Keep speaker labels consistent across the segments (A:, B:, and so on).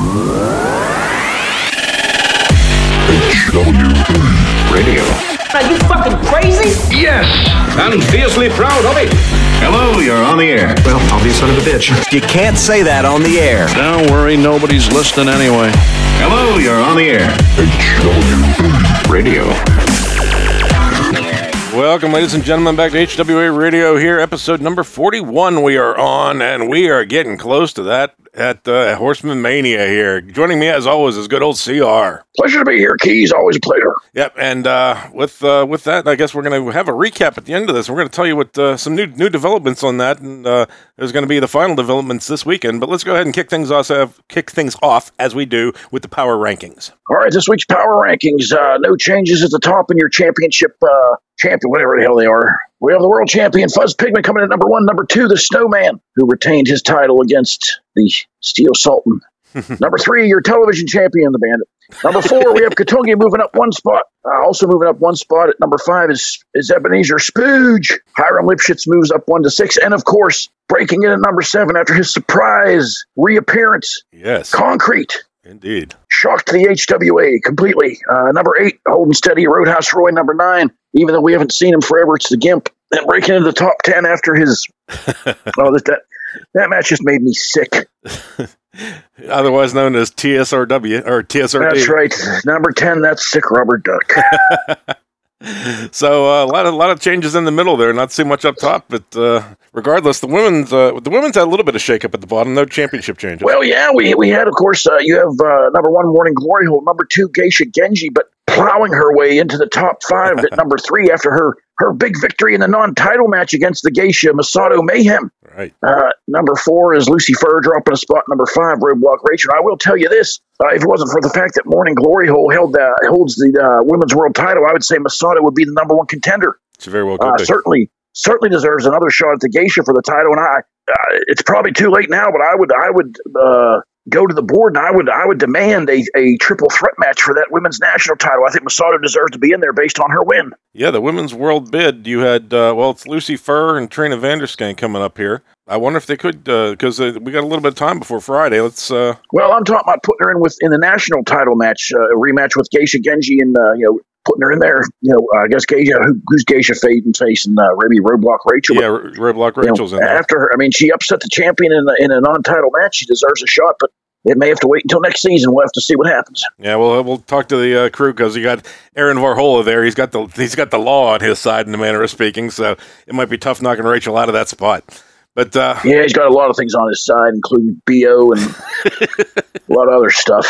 A: Radio.
B: Are you fucking crazy?
A: Yes, and fiercely proud of it. Hello, you're on the air.
C: Well, I'll be a son of a bitch.
D: You can't say that on the air.
E: Don't worry, nobody's listening anyway.
A: Hello, you're on the air. HWA Radio.
F: Welcome, ladies and gentlemen, back to HWA Radio here, episode number 41 we are on, and we are getting close to that at uh, Horseman Mania here. Joining me, as always, is good old CR.
G: Pleasure to be here, Keys. Always a pleasure.
F: Yep, and uh, with uh, with that, I guess we're going to have a recap at the end of this. We're going to tell you what uh, some new new developments on that, and uh, there's going to be the final developments this weekend. But let's go ahead and kick things off. Uh, kick things off as we do with the power rankings.
G: All right, this week's power rankings. Uh, no changes at the top in your championship uh, champion, whatever the hell they are. We have the world champion Fuzz Pigman coming in at number one. Number two, the Snowman, who retained his title against the Steel Sultan. number three, your television champion, the Bandit. Number four, we have Katungi moving up one spot. Uh, also moving up one spot at number five is, is Ebenezer Spooge. Hiram Lipschitz moves up one to six. And of course, breaking in at number seven after his surprise reappearance,
F: Yes,
G: Concrete
F: indeed.
G: shocked the HWA completely. Uh, number eight, holding steady, Roadhouse Roy. Number nine, even though we haven't seen him forever, it's the Gimp. And breaking into the top ten after his oh that that, that match just made me sick.
F: Otherwise known as TSRW or TSRD.
G: That's right, number ten, that's sick rubber duck.
F: So uh, a lot of a lot of changes in the middle there, not too much up top, but uh, regardless, the women's uh, the women's had a little bit of shakeup at the bottom. No championship changes.
G: well, yeah, we we had of course uh, you have uh, number one, Morning Glory Hole, number two, Geisha Genji, but plowing her way into the top five at number three after her her big victory in the non-title match against the Geisha Masato Mayhem.
F: right.
G: Uh, number four is Lucy Fur dropping a spot. Number five, Roadblock Rachel. I will tell you this: uh, if it wasn't for the fact that Morning Glory Hole held uh, holds the uh, women's world title, I would say Masato would be the number one contender.
F: She very well
G: Uh, certainly, certainly deserves another shot at the Geisha for the title. And I, uh, it's probably too late now, but I would, I would uh, go to the board and I would, I would demand a, a triple threat match for that women's national title. I think Masato deserves to be in there based on her win.
F: Yeah, the women's world bid. You had uh, well, it's Lucy Fur and Trina Vanderskank coming up here. I wonder if they could because uh, we got a little bit of time before Friday. Let's. Uh,
G: Well, I'm talking about putting her in with in the national title match, uh, a rematch with Geisha Genji, and uh, you know putting her in there. You know, I guess Geisha, who, who's Geisha facing facing uh, maybe Roadblock Rachel.
F: yeah, Red Block
G: You know,
F: Rachel's in there.
G: after her. I mean, she upset the champion in, the, in a non-title match. She deserves a shot, but it may have to wait until next season. We'll have to see what happens.
F: Yeah, well, we'll talk to the uh, crew because you got Aaron Varhola there. He's got the he's got the law on his side in the manner of speaking. So it might be tough knocking Rachel out of that spot. But uh,
G: Yeah, he's got a lot of things on his side, including bo and a lot of other stuff.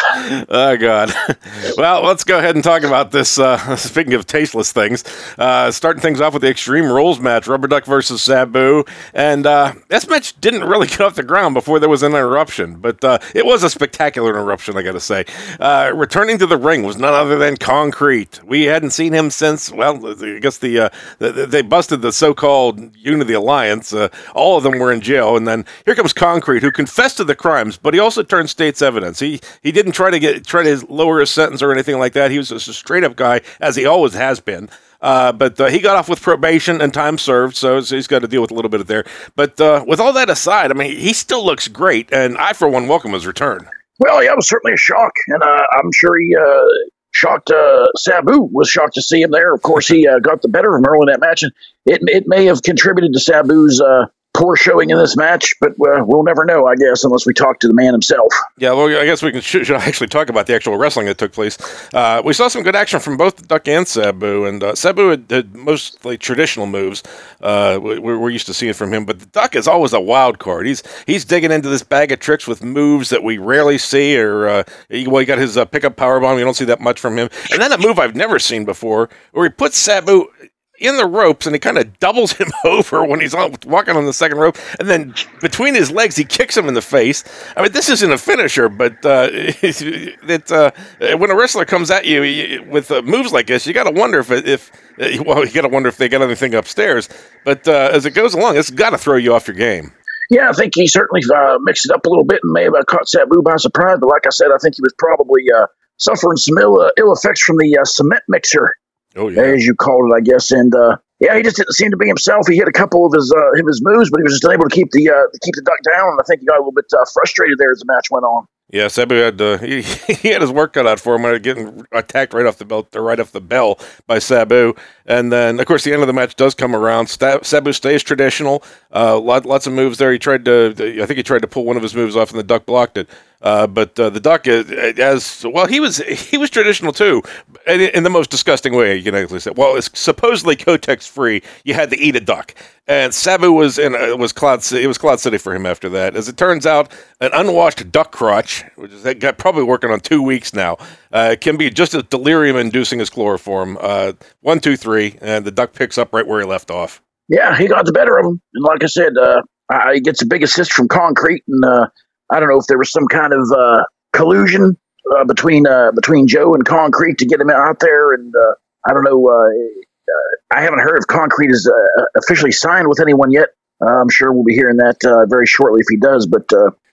F: Oh God! well, let's go ahead and talk about this. Uh, speaking of tasteless things, uh, starting things off with the Extreme Rules match: Rubber Duck versus Sabu, and uh, this match didn't really get off the ground before there was an interruption, but uh, it was a spectacular interruption, I got to say. Uh, returning to the ring was none other than Concrete. We hadn't seen him since. Well, I guess the, uh, the they busted the so-called Unity Alliance. Uh, all of them were in jail, and then here comes Concrete, who confessed to the crimes, but he also turned state's evidence. He he didn't try to get try to lower his sentence or anything like that. He was just a straight up guy, as he always has been. Uh, but uh, he got off with probation and time served, so, so he's got to deal with a little bit of there. But uh, with all that aside, I mean, he still looks great, and I, for one, welcome his return.
G: Well, yeah, it was certainly a shock, and uh, I'm sure he uh, shocked. Uh, Sabu was shocked to see him there. Of course, he uh, got the better of him early in that match, and it it may have contributed to Sabu's uh, poor showing in this match, but uh, we'll never know, I guess, unless we talk to the man himself.
F: Yeah, well, I guess we can should, actually talk about the actual wrestling that took place. Uh, we saw some good action from both Duck and Sabu, and uh, Sabu had, had mostly traditional moves. Uh, we, we're used to seeing from him, but Duck is always a wild card. He's he's digging into this bag of tricks with moves that we rarely see. Or uh, he, well, he got his uh, pickup power bomb. You don't see that much from him, and then a move I've never seen before, where he puts Sabu in the ropes and he kind of doubles him over when he's on, walking on the second rope, and then between his legs he kicks him in the face. I mean, this isn't a finisher, but uh, it, uh, when a wrestler comes at you, with uh, moves like this, you got to wonder if if well, you got to wonder if they got anything upstairs. But uh, as it goes along, it's got to throw you off your game.
G: Yeah, I think he certainly uh, mixed it up a little bit and may have uh, caught Sabu by surprise. But like I said, I think he was probably suffering some ill, ill effects from the cement mixer,
F: Oh yeah,
G: as you called it, I guess. And uh, yeah, he just didn't seem to be himself. He hit a couple of his uh, his moves, but he was just unable to keep the uh, keep the duck down. And I think he got a little bit uh, frustrated there as the match went on.
F: Yeah, Sabu had uh, he, he had his work cut out for him when getting attacked right off the belt, right off the bell by Sabu, and then of course the end of the match does come around. Sabu stays traditional, uh, lot, lots of moves there. He tried to, I think he tried to pull one of his moves off, and the Duck blocked it. Uh, but uh, the Duck, uh, as well, he was he was traditional too, in, in the most disgusting way. You can actually say. well, it's supposedly Kotex free. You had to eat a duck, and Sabu was in uh, was Cloud It was Cloud City for him after that. As it turns out, an unwashed duck crotch, which is that got probably working on two weeks now, uh, can be just as delirium inducing as chloroform. Uh, one, two, three, and the duck picks up right where he left off.
G: Yeah, he got the better of him, and like I said, uh, he gets a big assist from Concrete, and uh, I don't know if there was some kind of uh, collusion uh, between uh, between Joe and Concrete to get him out there, and uh, I don't know. Uh, uh, I haven't heard if Concrete is officially signed with anyone yet. I'm sure we'll be hearing that very shortly if he does. But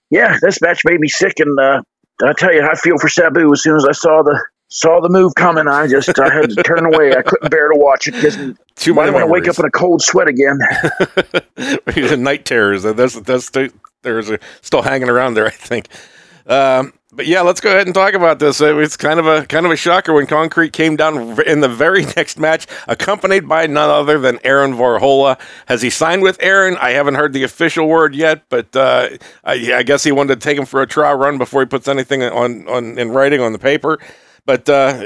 G: yeah, this match made me sick, and uh, I tell you, I feel for Sabu. As soon as I saw the saw the move coming, I just I had to turn away. I couldn't bear to watch it because
F: Too
G: might want to wake up in a cold sweat again.
F: Night terrors. That's that's there's still hanging around there, I think. Um, but yeah, let's go ahead and talk about this. It's kind of a kind of a shocker when Concrete came down in the very next match, accompanied by none other than Aaron Varhola. Has he signed with Aaron? I haven't heard the official word yet, but uh, I, I, guess he wanted to take him for a trial run before he puts anything on, on in writing on the paper. But uh,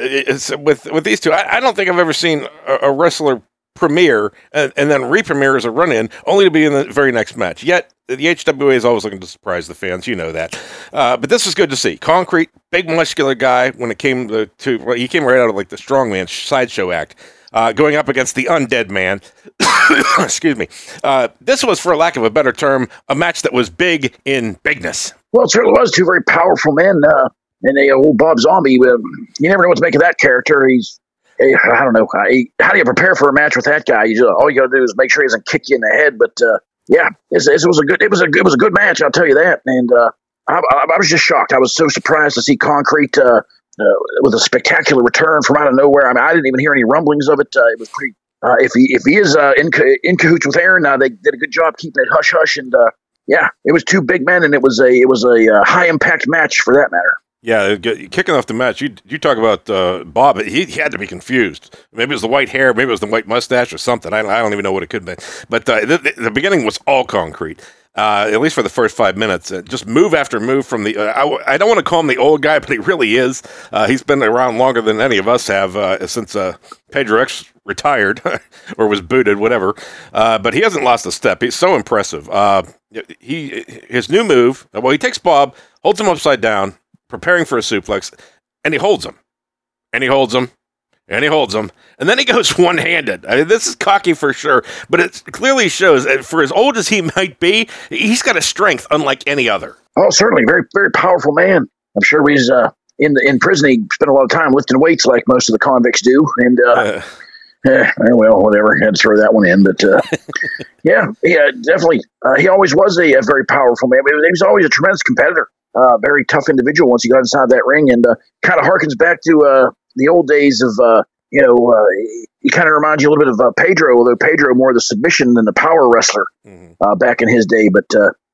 F: with with these two, I, I, don't think I've ever seen a, a wrestler premiere and, and then re-premiere as a run-in, only to be in the very next match. Yet the HWA is always looking to surprise the fans. You know that. Uh, but this is good to see. Concrete, big muscular guy. When it came to, to well, he came right out of like the strongman sideshow act. Uh, going up against the undead man. Excuse me. Uh, this was, for lack of a better term, a match that was big in bigness.
G: Well, it certainly was two very powerful men. Uh, and a old Bob Zombie. Um, you never know what to make of that character. He's I don't know. How do you prepare for a match with that guy? You just, all you got to do is make sure he doesn't kick you in the head. But uh, yeah, it, it, was a good. It was a it was a good match. I'll tell you that. And uh, I, I, was just shocked. I was so surprised to see Concrete uh, uh, with a spectacular return from out of nowhere. I mean, I didn't even hear any rumblings of it. Uh, it was pretty. Uh, if he if he is in in cahoots with Aaron, they did a good job keeping it hush hush. And yeah, it was two big men, and it was a it was a high impact match for that matter.
F: Yeah, kicking off the match, you you talk about uh, Bob. He, he, had to be confused. Maybe it was the white hair, maybe it was the white mustache or something. I don't, I don't even know what it could be. But uh, the, the, beginning was all concrete, uh, at least for the first five minutes. Uh, just move after move from the. Uh, I, I, don't want to call him the old guy, but he really is. Uh, he's been around longer than any of us have since Pedro X retired or was booted, whatever. but he hasn't lost a step. He's so impressive. he his new move. Well, he takes Bob, holds him upside down preparing for a suplex, and he holds him, and he holds him, and he holds him, and then he goes one handed. I mean, this is cocky for sure, but it clearly shows that for as old as he might be, he's got a strength unlike any other.
G: Oh, certainly, very very powerful man. I'm sure he's uh, in the in prison. He spent a lot of time lifting weights like most of the convicts do, and. Uh, uh. Yeah, well, whatever. Had to throw that one in, but uh, yeah, yeah, definitely. Uh, he always was a, a, very powerful man. He was always a tremendous competitor uh, very tough individual once he got inside that ring, and uh, kind of harkens back to uh, the old days of uh, you know uh, he kind of reminds you a little bit of uh, Pedro, although Pedro more the submission than the power wrestler mm-hmm. back in his day. But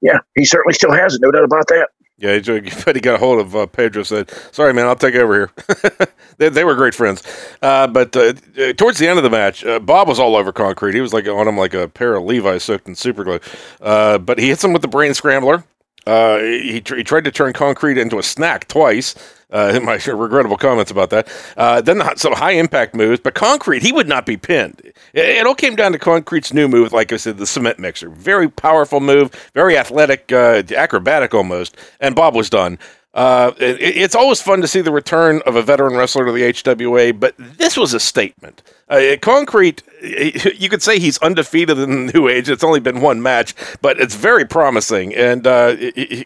G: yeah, he certainly still has it, no doubt about that.
F: Yeah, he, he got a hold of uh, Pedro. Said, "Sorry, man, I'll take over here." they, they, were great friends, uh, but uh, towards the end of the match, Bob was all over concrete. He was like on him like a pair of Levi's soaked in super glue. but he hits him with the brain scrambler. Uh, he, he tried to turn concrete into a snack twice. Uh, my regrettable comments about that. Uh, then the, some high impact moves, but concrete he would not be pinned. It, it, all came down to concrete's new move, like I said, the cement mixer. Very powerful move, very athletic, uh, acrobatic almost. And Bob was done. Uh, it, it's always fun to see the return of a veteran wrestler to the HWA, but this was a statement. Uh, Concrete, you could say he's undefeated in the New Age. It's only been one match, but it's very promising. And uh,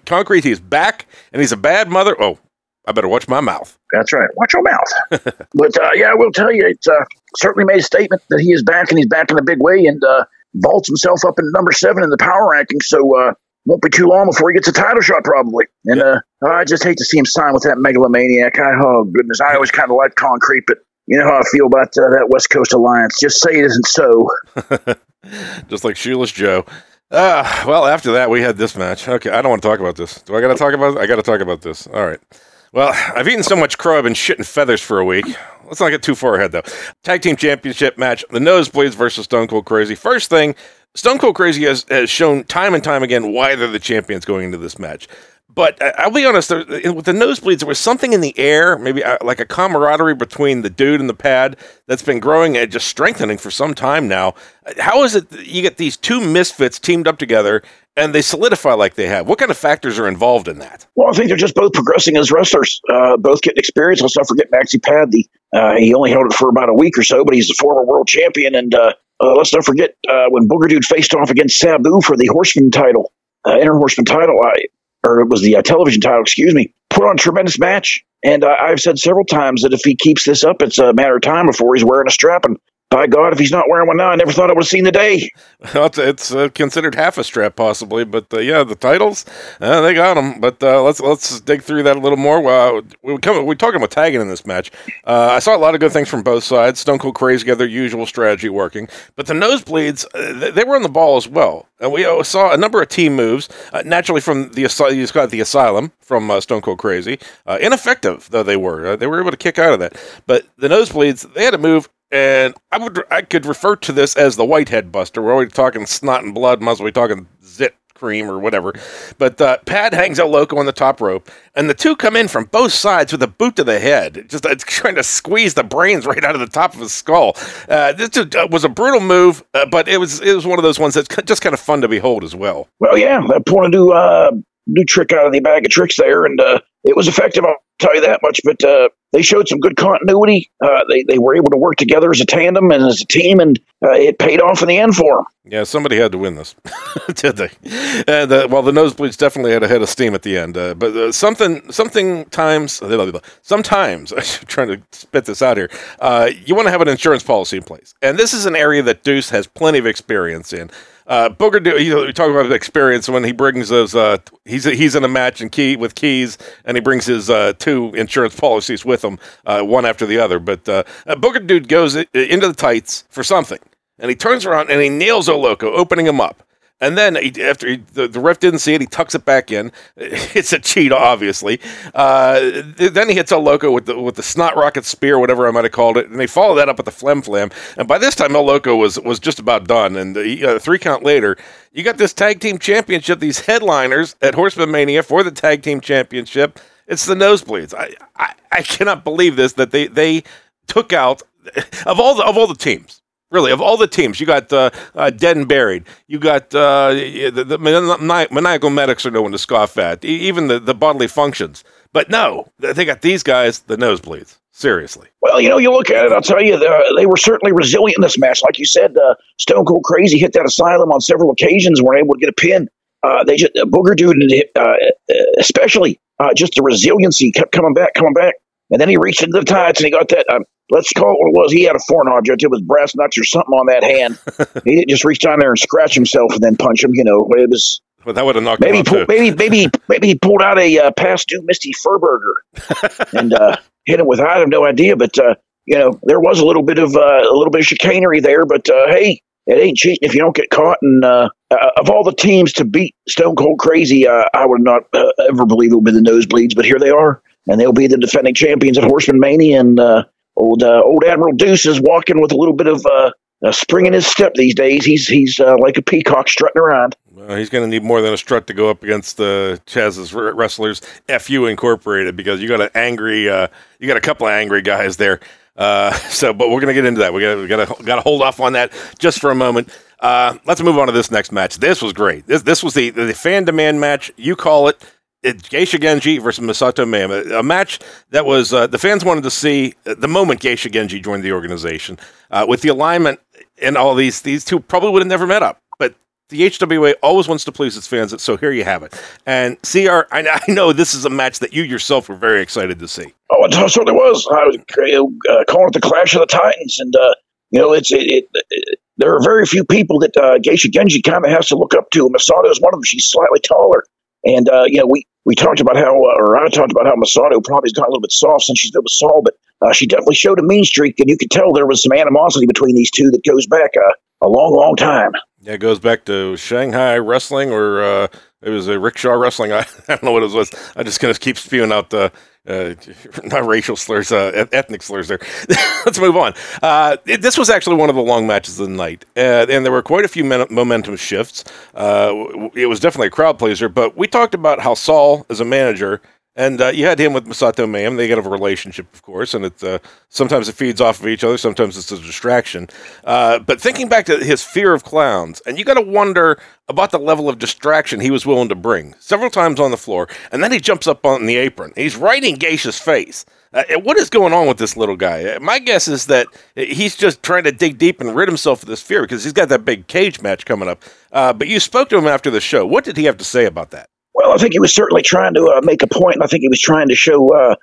F: Concrete, he's back, and he's a bad mother. Oh, I better watch my mouth.
G: That's right. Watch your mouth. but uh, yeah, I will tell you, it uh, certainly made a statement that he is back, and he's back in a big way, and uh, vaults himself up in number seven in the power ranking. So won't be too long before he gets a title shot, probably. And yeah. uh, I just hate to see him sign with that megalomaniac. I, oh goodness, I always kind of like Concrete, but you know how I feel about uh, that West Coast Alliance. Just say it isn't so.
F: just like Shoeless Joe. Uh, well, after that, we had this match. Okay, I don't want to talk about this. Do I got to talk about it? I got to talk about this. All right. Well, I've eaten so much crow, I've been shitting feathers for a week. Let's not get too far ahead, though. Tag Team Championship match the Nosebleeds versus Stone Cold Crazy. First thing, Stone Cold Crazy has, has shown time and time again why they're the champions going into this match. But uh, I'll be honest, with the nosebleeds, there was something in the air, maybe uh, like a camaraderie between the dude and the pad that's been growing and just strengthening for some time now. How is it you get these two misfits teamed up together and they solidify like they have? What kind of factors are involved in that?
G: Well, I think they're just both progressing as wrestlers, uh, both getting experience. Let's not forget Maxi Pad. The, uh, he only held it for about a week or so, but he's a former world champion. And uh, uh let's not forget when Booger Dude faced off against Sabu for the Horseman title, Inner Horseman title. I, or it was the uh, television title, excuse me, put on a tremendous match. And uh, I've said several times that if he keeps this up, it's a matter of time before he's wearing a strap. And by God, if he's not wearing one now, I never thought I would have seen the day.
F: Well, it's, uh, considered half a strap, possibly, but uh, yeah, the titles uh, they got them. But uh, let's let's dig through that a little more. Uh, we come we're talking about tagging in this match. Uh, I saw a lot of good things from both sides. Stone Cold Crazy got their usual strategy working, but the nosebleeds uh, they were on the ball as well. And we saw a number of team moves, naturally from the you got the Asylum from Stone Cold Crazy, ineffective though they were. they were able to kick out of that, but the nosebleeds they had to move and I would I could refer to this as the Whitehead Buster. We're always talking snot and blood, must be talking zit cream or whatever. But uh, Pad hangs El Loco on the top rope, and the two come in from both sides with a boot to the head, just uh, trying to squeeze the brains right out of the top of his skull. Uh, this uh, was a brutal move, uh, but it was it was one of those ones that's just kind of fun to behold as well.
G: Well, yeah, I pulled a new uh, new trick out of the bag of tricks there, and it was effective. I'll tell you that much. But they showed some good continuity. Uh, they, they were able to work together as a tandem and as a team, and uh, it paid off in the end for them.
F: Yeah, somebody had to win this, did they? And uh, well, the nosebleeds definitely had a head of steam at the end. Uh, but uh, something, something times, sometimes, I'm trying to spit this out here. Uh, you want to have an insurance policy in place, and this is an area that Deuce has plenty of experience in. Uh, Booger, you know, we talk about experience when he brings those. Uh, he's he's in a match and key with keys, and he brings his uh, two insurance policies with him, uh, one after the other. But uh, Booger dude goes into the tights for something, and he turns around and he nails El Loco, opening him up. And then he, after he, the, the, ref didn't see it, he tucks it back in. It's a cheat, obviously. Uh, then he hits El Loco with the with the snot rocket spear, whatever I might have called it, and they follow that up with the flim flam. And by this time, El Loco was was just about done. And the, uh, three count later, you got this tag team championship. These headliners at Horseman Mania for the tag team championship. It's the nosebleeds. I, I, I cannot believe this that they they took out of all the, of all the teams Really, of all the teams, you got uh, uh, Dead and Buried. You got uh, the, the maniacal medics are no one to scoff at. even the, the bodily functions. But no, they got these guys, the nosebleeds. Seriously.
G: Well, you know, you look at it. I'll tell you, they were certainly resilient in this match. Like you said, uh, Stone Cold Crazy hit that asylum on several occasions. and were able to get a pin. Uh, they just Booger Dude, uh, especially just the resiliency, kept coming back, coming back. And then he reached into the tights and he got that um, let's call it what it was. He had a foreign object. It was brass nuts or something on that hand. he didn't just reach down there and scratch himself and then punch him. You know, it was.
F: Well, that would have knocked
G: maybe pull, maybe maybe maybe he pulled out a uh, past due Misty Furburger and uh, hit him with. I have no idea, but uh, you know there was a little bit of uh, a little bit of chicanery there. But uh, hey, it ain't cheating if you don't get caught. And uh, of all the teams to beat Stone Cold Crazy, I would not ever believe it would be the Nosebleeds. But here they are, and they'll be the defending champions at Horseman Mania. And old uh, old Admiral Deuce is walking with a little bit of uh, a spring in his step these days. He's he's uh, like a peacock strutting around.
F: Well, he's going to need more than a strut to go up against the uh, Chaz's wrestlers, FU Incorporated, because you got an angry, uh, you got a couple of angry guys there. Uh, so, but we're going to get into that. We got we got to got to hold off on that just for a moment. Uh, let's move on to this next match. This was great. This this was the the fan demand match. You call it Geisha Genji versus Masato Mayhem, a match that was uh, the fans wanted to see the moment Geisha Genji joined the organization. Uh, with the alignment and all these, these two probably would have never met up. But the HWA always wants to please its fans, so here you have it. And CR, I, I know this is a match that you yourself were very excited to see.
G: Oh, it certainly was. I was uh, calling it the Clash of the Titans, and uh, you know, it's it, it, it, there are very few people that uh, Geisha Genji kind of has to look up to. Masato is one of them. She's slightly taller. And, uh, you know, we, we talked about how, uh, or I talked about how Masato probably's got a little bit soft since she's been with Saul, but uh, she definitely showed a mean streak, and you could tell there was some animosity between these two that goes back uh, a long, long time.
F: Yeah, it goes back to Shanghai wrestling, or uh, it was a rickshaw wrestling. I, I don't know what it was. I'm just kind of keep spewing out the uh, not racial slurs, uh, ethnic slurs there. Let's move on. Uh, it, this was actually one of the long matches of the night, and, and there were quite a few men- momentum shifts. Uh, it was definitely a crowd pleaser, but we talked about how Saul, as a manager, and uh, you had him with Masato Mayhem. They get a relationship, of course, and it uh, sometimes it feeds off of each other. Sometimes it's a distraction. Uh, but thinking back to his fear of clowns, and you got to wonder about the level of distraction he was willing to bring. Several times on the floor, and then he jumps up on the apron. He's right in Geisha's face. Uh, what is going on with this little guy? Uh, my guess is that he's just trying to dig deep and rid himself of this fear because he's got that big cage match coming up. Uh, but you spoke to him after the show. What did he have to say about that?
G: Well, I think he was certainly trying to uh, make a point, and I think he was trying to show uh,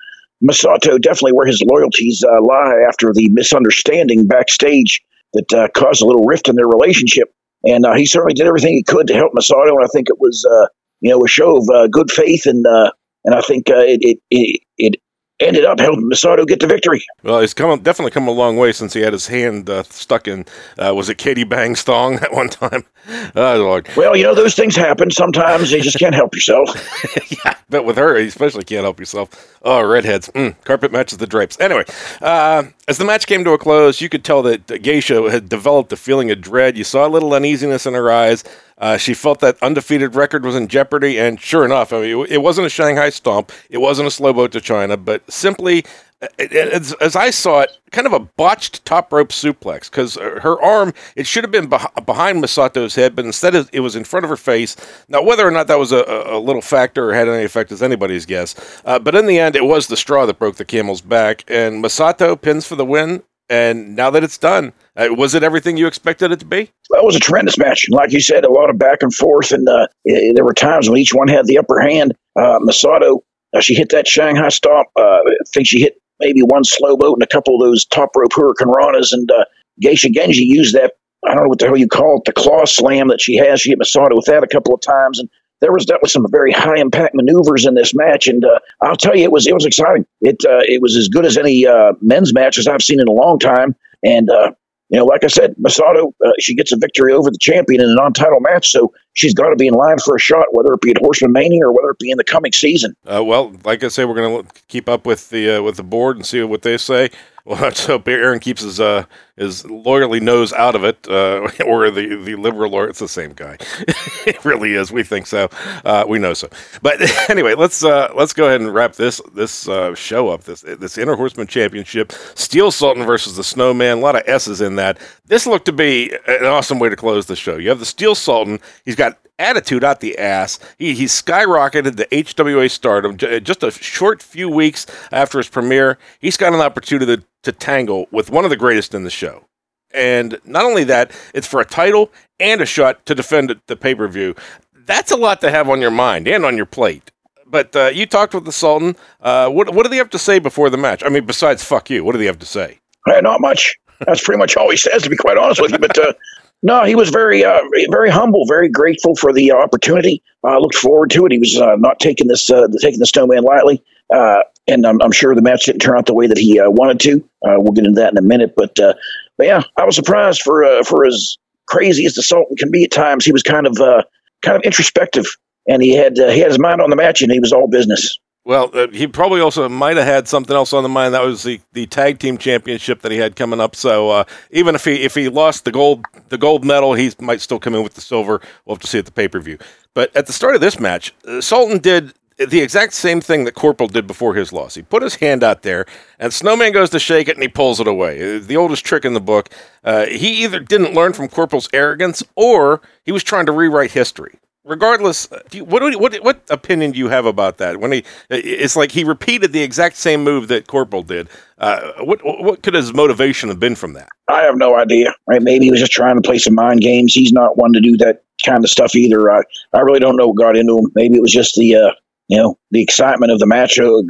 G: Masato definitely where his loyalties uh, lie after the misunderstanding backstage that uh, caused a little rift in their relationship. And uh, he certainly did everything he could to help Masato, and I think it was, uh, you know, a show of good faith, and and I think it, it, it it ended up helping Masato get the victory.
F: Well, he's come definitely come a long way since he had his hand uh, stuck in uh, was it Katie Bang's thong at one time?
G: Oh, Lord. Well, you know those things happen. Sometimes you just can't help yourself.
F: yeah, but with her, you especially can't help yourself. Oh, redheads. Mm, carpet matches the drapes. Anyway, uh, as the match came to a close, you could tell that Geisha had developed a feeling of dread. You saw a little uneasiness in her eyes. Uh, she felt that undefeated record was in jeopardy, and sure enough, I mean, it wasn't a Shanghai stomp, it wasn't a slow boat to China, but simply, as, as I saw it, kind of a botched top rope suplex because her arm it should have been beh- behind Masato's head, but instead it was in front of her face. Now, whether or not that was a, a little factor or had any effect is anybody's guess. Uh, but in the end, it was the straw that broke the camel's back, and Masato pins for the win. And now that it's done, uh, was it everything you expected it to be?
G: Well, it was a tremendous match. Like you said, a lot of back and forth, and uh, there were times when each one had the upper hand. Uh, Masato, uh, she hit that Shanghai stop. Uh, I think she hit maybe one slow boat and a couple of those top rope hurricanranas, and uh, Geisha Genji used that. I don't know what the hell you call it, the claw slam that she has. She hit Masato with that a couple of times, and there was was some very high impact maneuvers in this match, and uh, I'll tell you, it was it was exciting. It uh, it was as good as any uh, men's matches I've seen in a long time, and uh, you know, like I said, Masato uh, she gets a victory over the champion in a non-title match, so she's got to be in line for a shot, whether it be at Horseman Mania or whether it be in the coming season.
F: Uh, well, like I say, we're going to keep up with the with the board and see what they say. Well, let's hope Aaron keeps his uh, his lawyerly nose out of it, uh, or the the liberal lawyer. It's the same guy. it really is. We think so. Uh, we know so. But anyway, let's uh, let's go ahead and wrap this this uh, show up. This this Inner Horseman Championship. Steel Sultan versus the Snowman. A lot of S's in that. This looked to be an awesome way to close the show. You have the Steel Sultan. He's got attitude out the ass. He, he skyrocketed to HWA stardom just a short few weeks after his premiere. He's got an opportunity to, to tangle with one of the greatest in the show. And not only that, it's for a title and a shot to defend the pay per view. That's a lot to have on your mind and on your plate. But uh, you talked with the Sultan. Uh, what, what do they have to say before the match? I mean, besides "fuck you," what do they have to say?
G: Uh, not much. That's pretty much all he says, to be quite honest with you. But uh, no, he was very, uh, very humble, very grateful for the opportunity. I uh, looked forward to it. He was uh, not taking this, uh, taking the snowman lightly, uh, and I'm, I'm, sure the match didn't turn out the way that he uh, wanted to. we'll get into that in a minute, but, but yeah, I was surprised for for as crazy as the Sultan can be at times. He was kind of kind of introspective, and he had he had his mind on the match, and he was all business.
F: Well, uh, he probably also might have had something else on the mind. That was the, the tag team championship that he had coming up. So uh, even if he if he lost the gold the gold medal, he might still come in with the silver. We'll have to see at the pay per view. But at the start of this match, uh, Sultan did the exact same thing that Corporal did before his loss. He put his hand out there, and Snowman goes to shake it, and he pulls it away. Uh, the oldest trick in the book. Uh, he either didn't learn from Corporal's arrogance, or he was trying to rewrite history regardless, uh, you, what, what what opinion do you have about that? When he, it's like he repeated the exact same move that Corporal did. Uh, what what could his motivation have been from that?
G: I have no idea. Right? Maybe he was just trying to play some mind games. He's not one to do that kind of stuff either. I I really don't know what got into him. Maybe it was just the uh, you know the excitement of the match. Uh,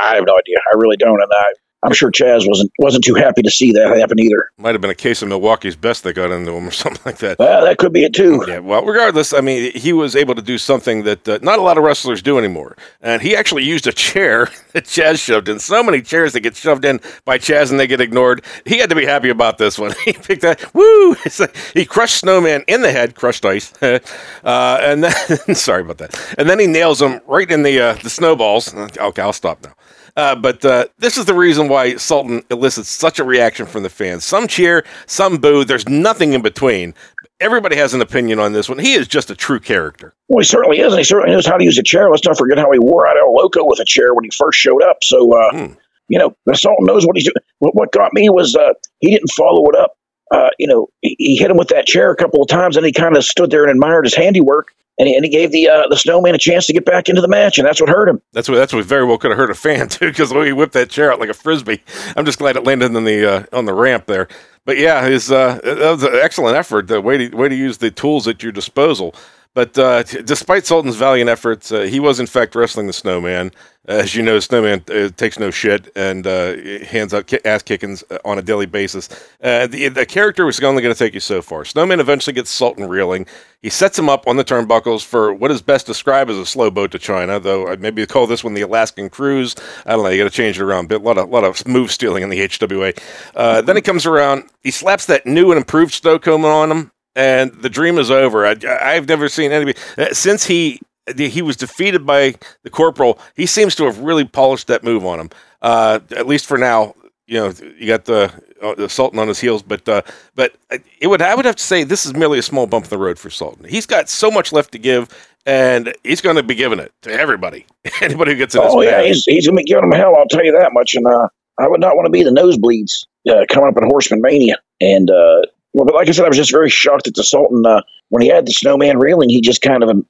G: I have no idea. I really don't, and I I'm sure Chaz wasn't wasn't too happy to see that happen either.
F: Might have been a case of Milwaukee's best that got into him or something like that.
G: Well, that could be it too.
F: Yeah, well, regardless, I mean, he was able to do something that uh, not a lot of wrestlers do anymore. And he actually used a chair that Chaz shoved in. So many chairs that get shoved in by Chaz and they get ignored. He had to be happy about this one. he picked that, woo! Like he crushed Snowman in the head, crushed ice. uh, and then, sorry about that. And then he nails him right in the, uh, the snowballs. Okay, I'll stop now. Uh, but uh, this is the reason why Sultan elicits such a reaction from the fans. Some cheer, some boo. There's nothing in between. Everybody has an opinion on this one. He is just a true character.
G: Well, he certainly is, and he certainly knows how to use a chair. Let's not forget how he wore out El Loco with a chair when he first showed up. So, uh,
F: Hmm.
G: you know, Sultan knows what he's doing. What, what got me was uh, he didn't follow it up. Uh, you know, he, he hit him with that chair a couple of times, and he kind of stood there and admired his handiwork. And he, and he gave the uh, the snowman a chance to get back into the match, and that's what hurt him.
F: That's what that's what very well could have hurt a fan too, because he whipped that chair out like a frisbee. I'm just glad it landed on the uh, on the ramp there. But yeah, his uh, that was an excellent effort. The way to way to use the tools at your disposal. But uh, t- despite Sultan's valiant efforts, uh, he was in fact wrestling the Snowman. As you know, Snowman uh, takes no shit and uh, hands out ki- ass kickings uh, on a daily basis. Uh, the, the character was only going to take you so far. Snowman eventually gets Sultan reeling. He sets him up on the turnbuckles for what is best described as a slow boat to China, though I'd maybe call this one the Alaskan Cruise. I don't know. You got to change it around a bit. A lot of, lot of move stealing in the HWA. Uh, then he comes around. He slaps that new and improved snow cone on him and the dream is over. I, I've never seen anybody uh, since he he was defeated by the corporal. He seems to have really polished that move on him. Uh, at least for now, you know, you got the, uh, the Sultan on his heels, but uh, but it would I would have to say this is merely a small bump in the road for Sultan. He's got so much left to give, and he's going to be giving it to everybody, anybody who gets in his
G: Oh yeah, he's he's gonna be giving him hell. I'll tell you that much. And uh, I would not want to be the nosebleeds uh, coming up in Horseman Mania. And uh, but like I said, I was just very shocked at the Sultan uh, when he had the snowman reeling. He just kind of um,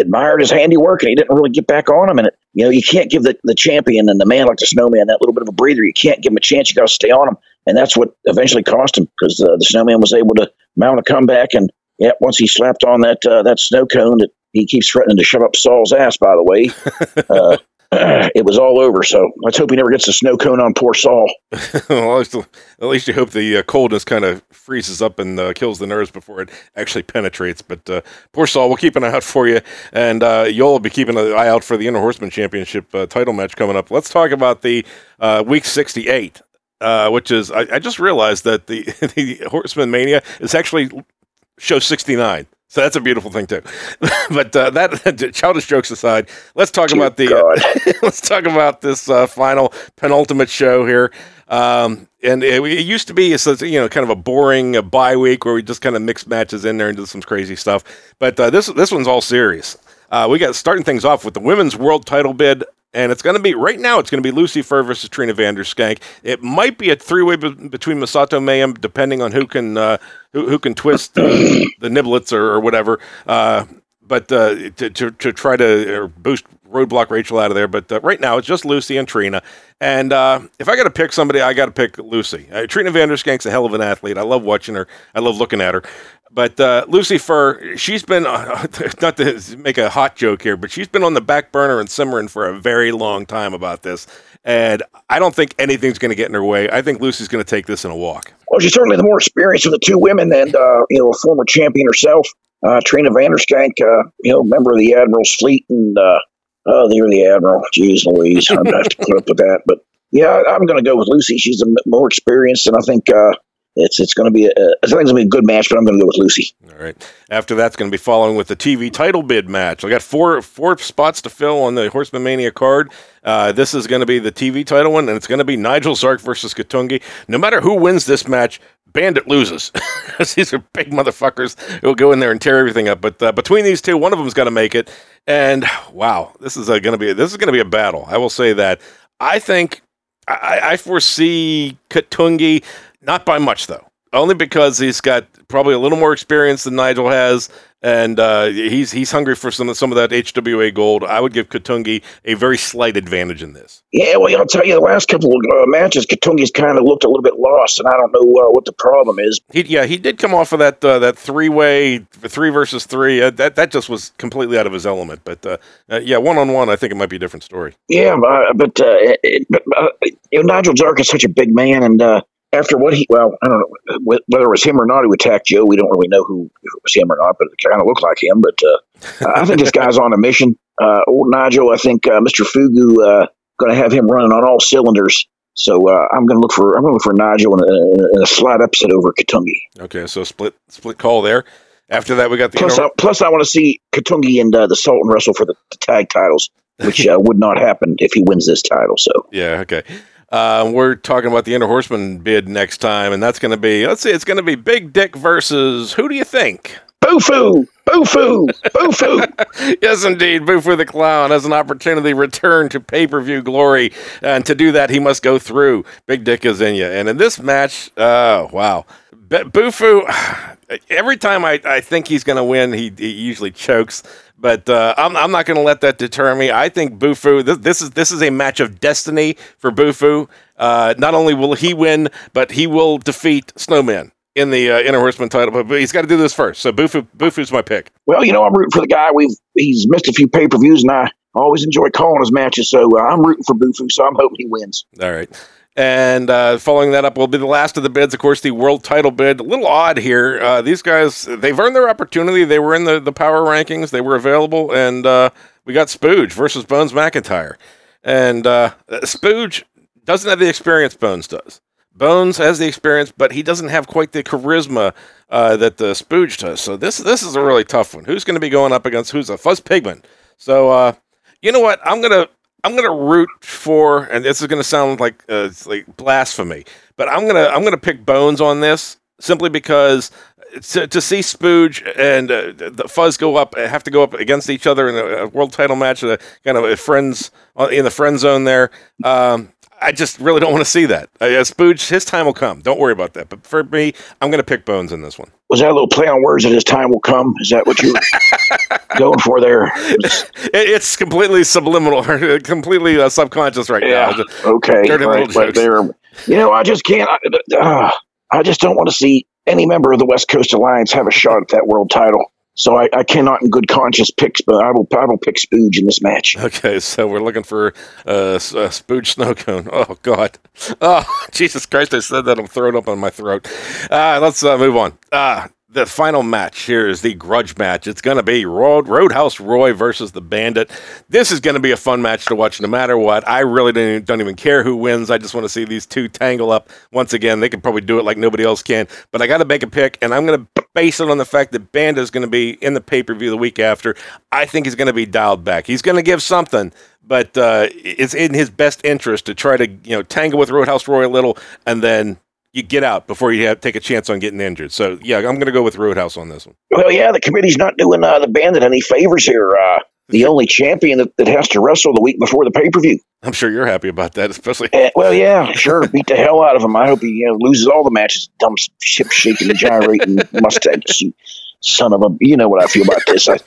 G: admired his handiwork, and he didn't really get back on him. And it, you know, you can't give the, the champion and the man like the snowman that little bit of a breather. You can't give him a chance. You got to stay on him, and that's what eventually cost him because uh, the snowman was able to mount a comeback. And yeah, once he slapped on that uh, that snow cone that he keeps threatening to shove up Saul's ass. By the way. It was all over. So let's hope he never gets a snow cone on poor Saul.
F: well, at least, you hope the uh, coldness kind of freezes up and uh, kills the nerves before it actually penetrates. But uh, poor Saul, we'll keep an eye out for you, and uh, you'll be keeping an eye out for the Inner Horseman Championship uh, title match coming up. Let's talk about the uh, week sixty-eight, which is I, I just realized that the the Horseman Mania is actually show sixty-nine. So that's a beautiful thing too. but uh, that childish jokes aside, let's talk about the let's talk about this uh, final penultimate show here. Um, and it, it used to be, so, you know, kind of a boring uh, bye week where we just kind of mix matches in there and do some crazy stuff. But uh, this this one's all serious. Uh, we got starting things off with the women's world title bid. And it's going to be right now. It's going to be Lucy Fur versus Trina Vanderskank. It might be a three-way be- between Masato Mayhem, depending on who can uh, who, who can twist uh, the niblets or, or whatever. Uh, but uh, to, to, to try to uh, boost Roadblock Rachel out of there. But uh, right now, it's just Lucy and Trina. And if I got to pick somebody, I got to pick Lucy. Trina Vanderskank's a hell of an athlete. I love watching her. I love looking at her. But uh, Lucy Fur, she's been, uh, not to make a hot joke here, but she's been on the back burner and simmering for a very long time about this. And I don't think anything's going to get in her way. I think Lucy's going to take this in a walk.
G: Well, she's certainly the more experienced of the two women, and uh, you know, a former champion herself, uh, Trina Vanderskank, uh, you know, member of the Admiral's fleet, and uh, oh, you're the Admiral. Jeez Louise, I'm gonna have to put up with that. But yeah, I'm going to go with Lucy. She's more experienced, and I think uh, it's it's going to be a, I think it's going to be a good match. But I'm going to go with Lucy.
F: All right. After that's going to be following with the TV title bid match. I got four four spots to fill on the Horseman Mania card. Uh, this is going to be the TV title one, and it's going to be Nigel Zark versus Katungi. No matter who wins this match, Bandit loses. these are big motherfuckers who will go in there and tear everything up. But uh, between these two, one of them's got to make it. And wow, this is uh, going to be this is going to be a battle. I will say that. I think I, I foresee Katungi not by much though only because he's got probably a little more experience than Nigel has, and uh, he's he's hungry for some some of that HWA gold. I would give Katungi a very slight advantage in this.
G: Yeah, well, I'll tell you, the last couple of uh, matches, Katungi's kind of looked a little bit lost, and I don't know uh, what the problem is.
F: He, yeah, he did come off of that uh, that three way three versus three. Uh, that that just was completely out of his element. But uh, uh, yeah, one on one, I think it might be a different story.
G: Yeah, but, but, uh, it, but uh, you know, Nigel Zark is such a big man, and uh, after what he, well, I don't know whether it was him or not who attacked Joe. We don't really know who if it was him or not, but it kind of looked like him. But uh, I think this guy's on a mission. Uh, old Nigel, I think uh, Mr. Fugu uh, going to have him running on all cylinders. So uh, I'm going to look for I'm going to look for Nigel in a, in a slight upset over Katungi.
F: Okay, so split split call there. After that, we got the
G: plus.
F: inter-
G: I, plus, I want to see Katungi and uh, the Sultan wrestle for the, the tag titles, which uh, would not happen if he wins this title. So
F: yeah, okay. Uh, we're talking about the Inner Horseman bid next time, and that's going to be let's see, it's going to be Big Dick versus who do you think?
G: Boofu, Boofu, Boofu.
F: yes, indeed. Boofu the Clown has an opportunity to return to pay per view glory. And to do that, he must go through Big Dick is in you. And in this match, oh, wow. B- Boofu, every time I, I think he's going to win, he, he usually chokes. But uh, I'm, I'm not going to let that deter me. I think Boofu, this, this, is, this is a match of destiny for Boofu. Uh, not only will he win, but he will defeat Snowman in the uh, Inner Horseman title, but he's got to do this first. So Boofu, Boofu's my pick.
G: Well, you know, I'm rooting for the guy. We've he's missed a few pay per views, and I always enjoy calling his matches. So uh, I'm rooting for Boofu. So I'm hoping he wins.
F: All right. And uh, following that up will be the last of the bids, of course, the world title bid. A little odd here. Uh, these guys, they've earned their opportunity. They were in the, the power rankings, they were available, and uh, we got Spooge versus Bones McIntyre. And uh, Spooge doesn't have the experience Bones does. Bones has the experience, but he doesn't have quite the charisma uh, that the Spooge does. So this this is a really tough one. Who's going to be going up against who's a Fuzz Pigman? So uh, you know what? I'm gonna I'm gonna root for, and this is gonna sound like uh, like blasphemy, but I'm gonna I'm gonna pick Bones on this simply because to, to see Spooge and uh, the Fuzz go up have to go up against each other in a, a world title match, uh, kind of a friends in the friend zone there. Um, I just really don't want to see that. Uh, Spooge, his time will come. Don't worry about that. But for me, I'm going to pick Bones in this one.
G: Was that a little play on words that his time will come? Is that what you're going for there?
F: It, it's completely subliminal, completely uh, subconscious right
G: yeah,
F: now.
G: Okay.
F: Dirty
G: Right, right there. You know, I just can't. I, uh, I just don't want to see any member of the West Coast Alliance have a shot at that world title. So I, I cannot, in good conscience, pick. But I will. I will pick Spooge in this match.
F: Okay, so we're looking for uh, s- uh, Spooge snow cone. Oh God, oh Jesus Christ! I said that I'm throwing up on my throat. Uh, let's uh, move on. Uh, the final match here is the grudge match. It's going to be Road Roadhouse Roy versus the Bandit. This is going to be a fun match to watch no matter what. I really don't even, don't even care who wins. I just want to see these two tangle up once again. They can probably do it like nobody else can, but I got to make a pick, and I'm going to base it on the fact that Bandit is going to be in the pay per view the week after. I think he's going to be dialed back. He's going to give something, but uh, it's in his best interest to try to you know tangle with Roadhouse Roy a little, and then you get out before you have, take a chance on getting injured. So yeah, I'm going to go with Roadhouse on this one.
G: Well, yeah, the committee's not doing uh, the Bandit any favors here. Uh, the only champion that, that has to wrestle the week before the pay per view.
F: I'm sure you're happy about that, especially.
G: Eh, well, yeah, sure. Beat the hell out of him. I hope he you know, loses all the matches. Dumb ship shaking and gyrating mustache. Son of a. You know what I feel about this. I,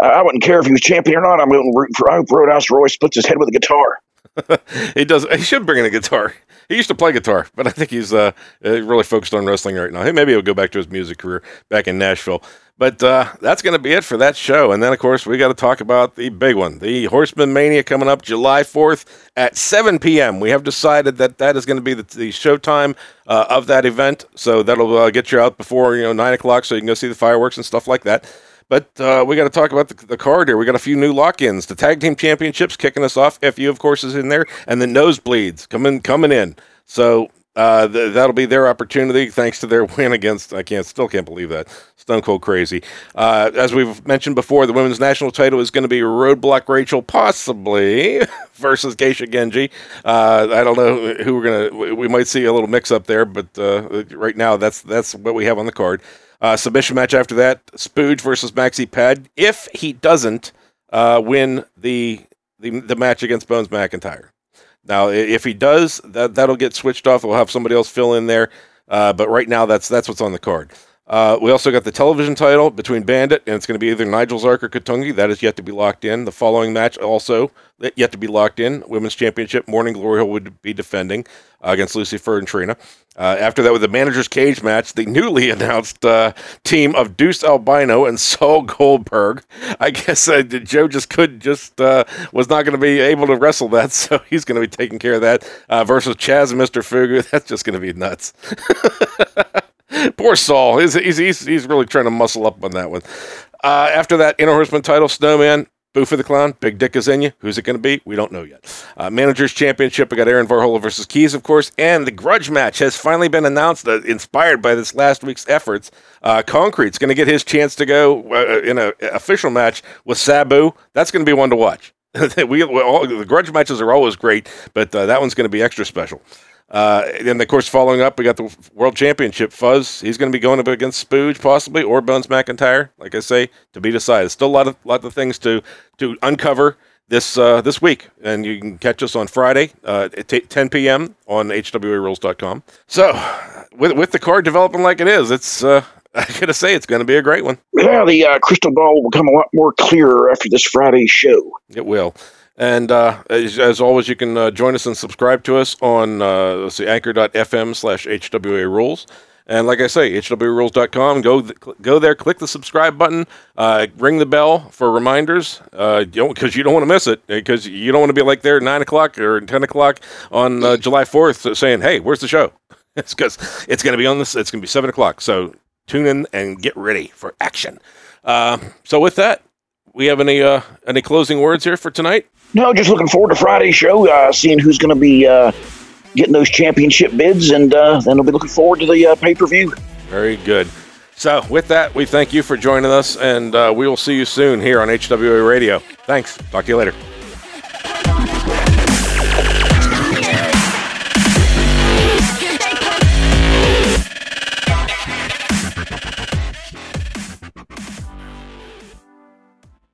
G: I wouldn't care if he was champion or not. I'm going to root for. I hope Roadhouse Roy splits his head with a guitar.
F: he does. He should bring in a guitar. He used to play guitar, but I think he's uh, uh, really focused on wrestling right now. Hey, maybe he'll go back to his music career back in Nashville. But uh, that's going to be it for that show. And then, of course, we got to talk about the big one, the Horseman Mania coming up July 4th at 7 p.m. We have decided that that is going to be the, the showtime uh, of that event. So that'll uh, get you out before you know nine o'clock, so you can go see the fireworks and stuff like that. But uh, we got to talk about the, the card here. We got a few new lock-ins. The tag team championships kicking us off. FU, of course, is in there, and the nosebleeds coming coming in. So uh, th- that'll be their opportunity, thanks to their win against. I can't still can't believe that Stone Cold Crazy. Uh, as we've mentioned before, the women's national title is going to be Roadblock Rachel, possibly versus Geisha Genji. Uh, I don't know who we're gonna. We might see a little mix up there, but uh, right now that's that's what we have on the card. Uh, submission match after that: Spooge versus Maxi Pad. If he doesn't uh, win the, the the match against Bones McIntyre. Now, if he does, that that'll get switched off. We'll have somebody else fill in there. Uh, but right now, that's that's what's on the card. Uh, we also got the television title between Bandit, and it's going to be either Nigel Zark or Katungi. That is yet to be locked in. The following match also yet to be locked in. Women's Championship, Morning Glory would be defending uh, against Lucy Fur and Trina. Uh, after that, with the manager's cage match, the newly announced uh, team of Deuce Albino and Saul Goldberg. I guess uh, Joe just could just uh, was not going to be able to wrestle that, so he's going to be taking care of that versus Chaz and Mister Fugu. That's just going to be nuts. Poor Saul. He's, he's, he's, he's really trying to muscle up on that one. Uh, after that Inner Horseman title, Snowman, Boofu the Clown, Big Dick is in you. Who's it going to be? We don't know yet. Uh, Managers Championship, we got Aaron Varhola versus Keys, of course, and the grudge match has finally been announced, uh, inspired by this last week's efforts. Uh, Concrete's going to get his chance to go uh, in an official match with Sabu. That's going to be one to watch. we, all, the grudge matches are always great, but uh, that one's going to be extra special. Uh, and of course, following up, we got the World Championship. Fuzz, he's going to be going up against Spooge possibly, or Bones McIntyre. Like I say, to be decided. Still a lot of lot of things to to uncover this uh, this week, and you can catch us on Friday uh, at t- 10 p.m. on hwarules.com. So, with with the card developing like it is, it's uh, I gotta say it's going to be a great one.
G: Yeah, the uh, crystal ball will become a lot more clearer after this Friday's show.
F: It will. And uh, as, as, always, you can uh, join us and subscribe to us on uh, let's see, anchor.fm slash HWA rules. And like I say, hwarules.com. Go th- go there, click the subscribe button, uh, ring the bell for reminders, because uh, you, don't want to miss it, because you don't want to be like there at 9 o'clock or 10 o'clock on uh, July 4th saying, hey, where's the show? it's because it's going to be on this, it's going to be 7 o'clock. So tune in and get ready for action. Uh, so with that, we have any uh, any closing words here for tonight?
G: No, just looking forward to Friday's show, uh, seeing who's going to be uh, getting those championship bids, and uh, then we'll be looking forward to the uh, pay per view.
F: Very good. So, with that, we thank you for joining us, and uh, we will see you soon here on HWA Radio. Thanks. Talk to you later.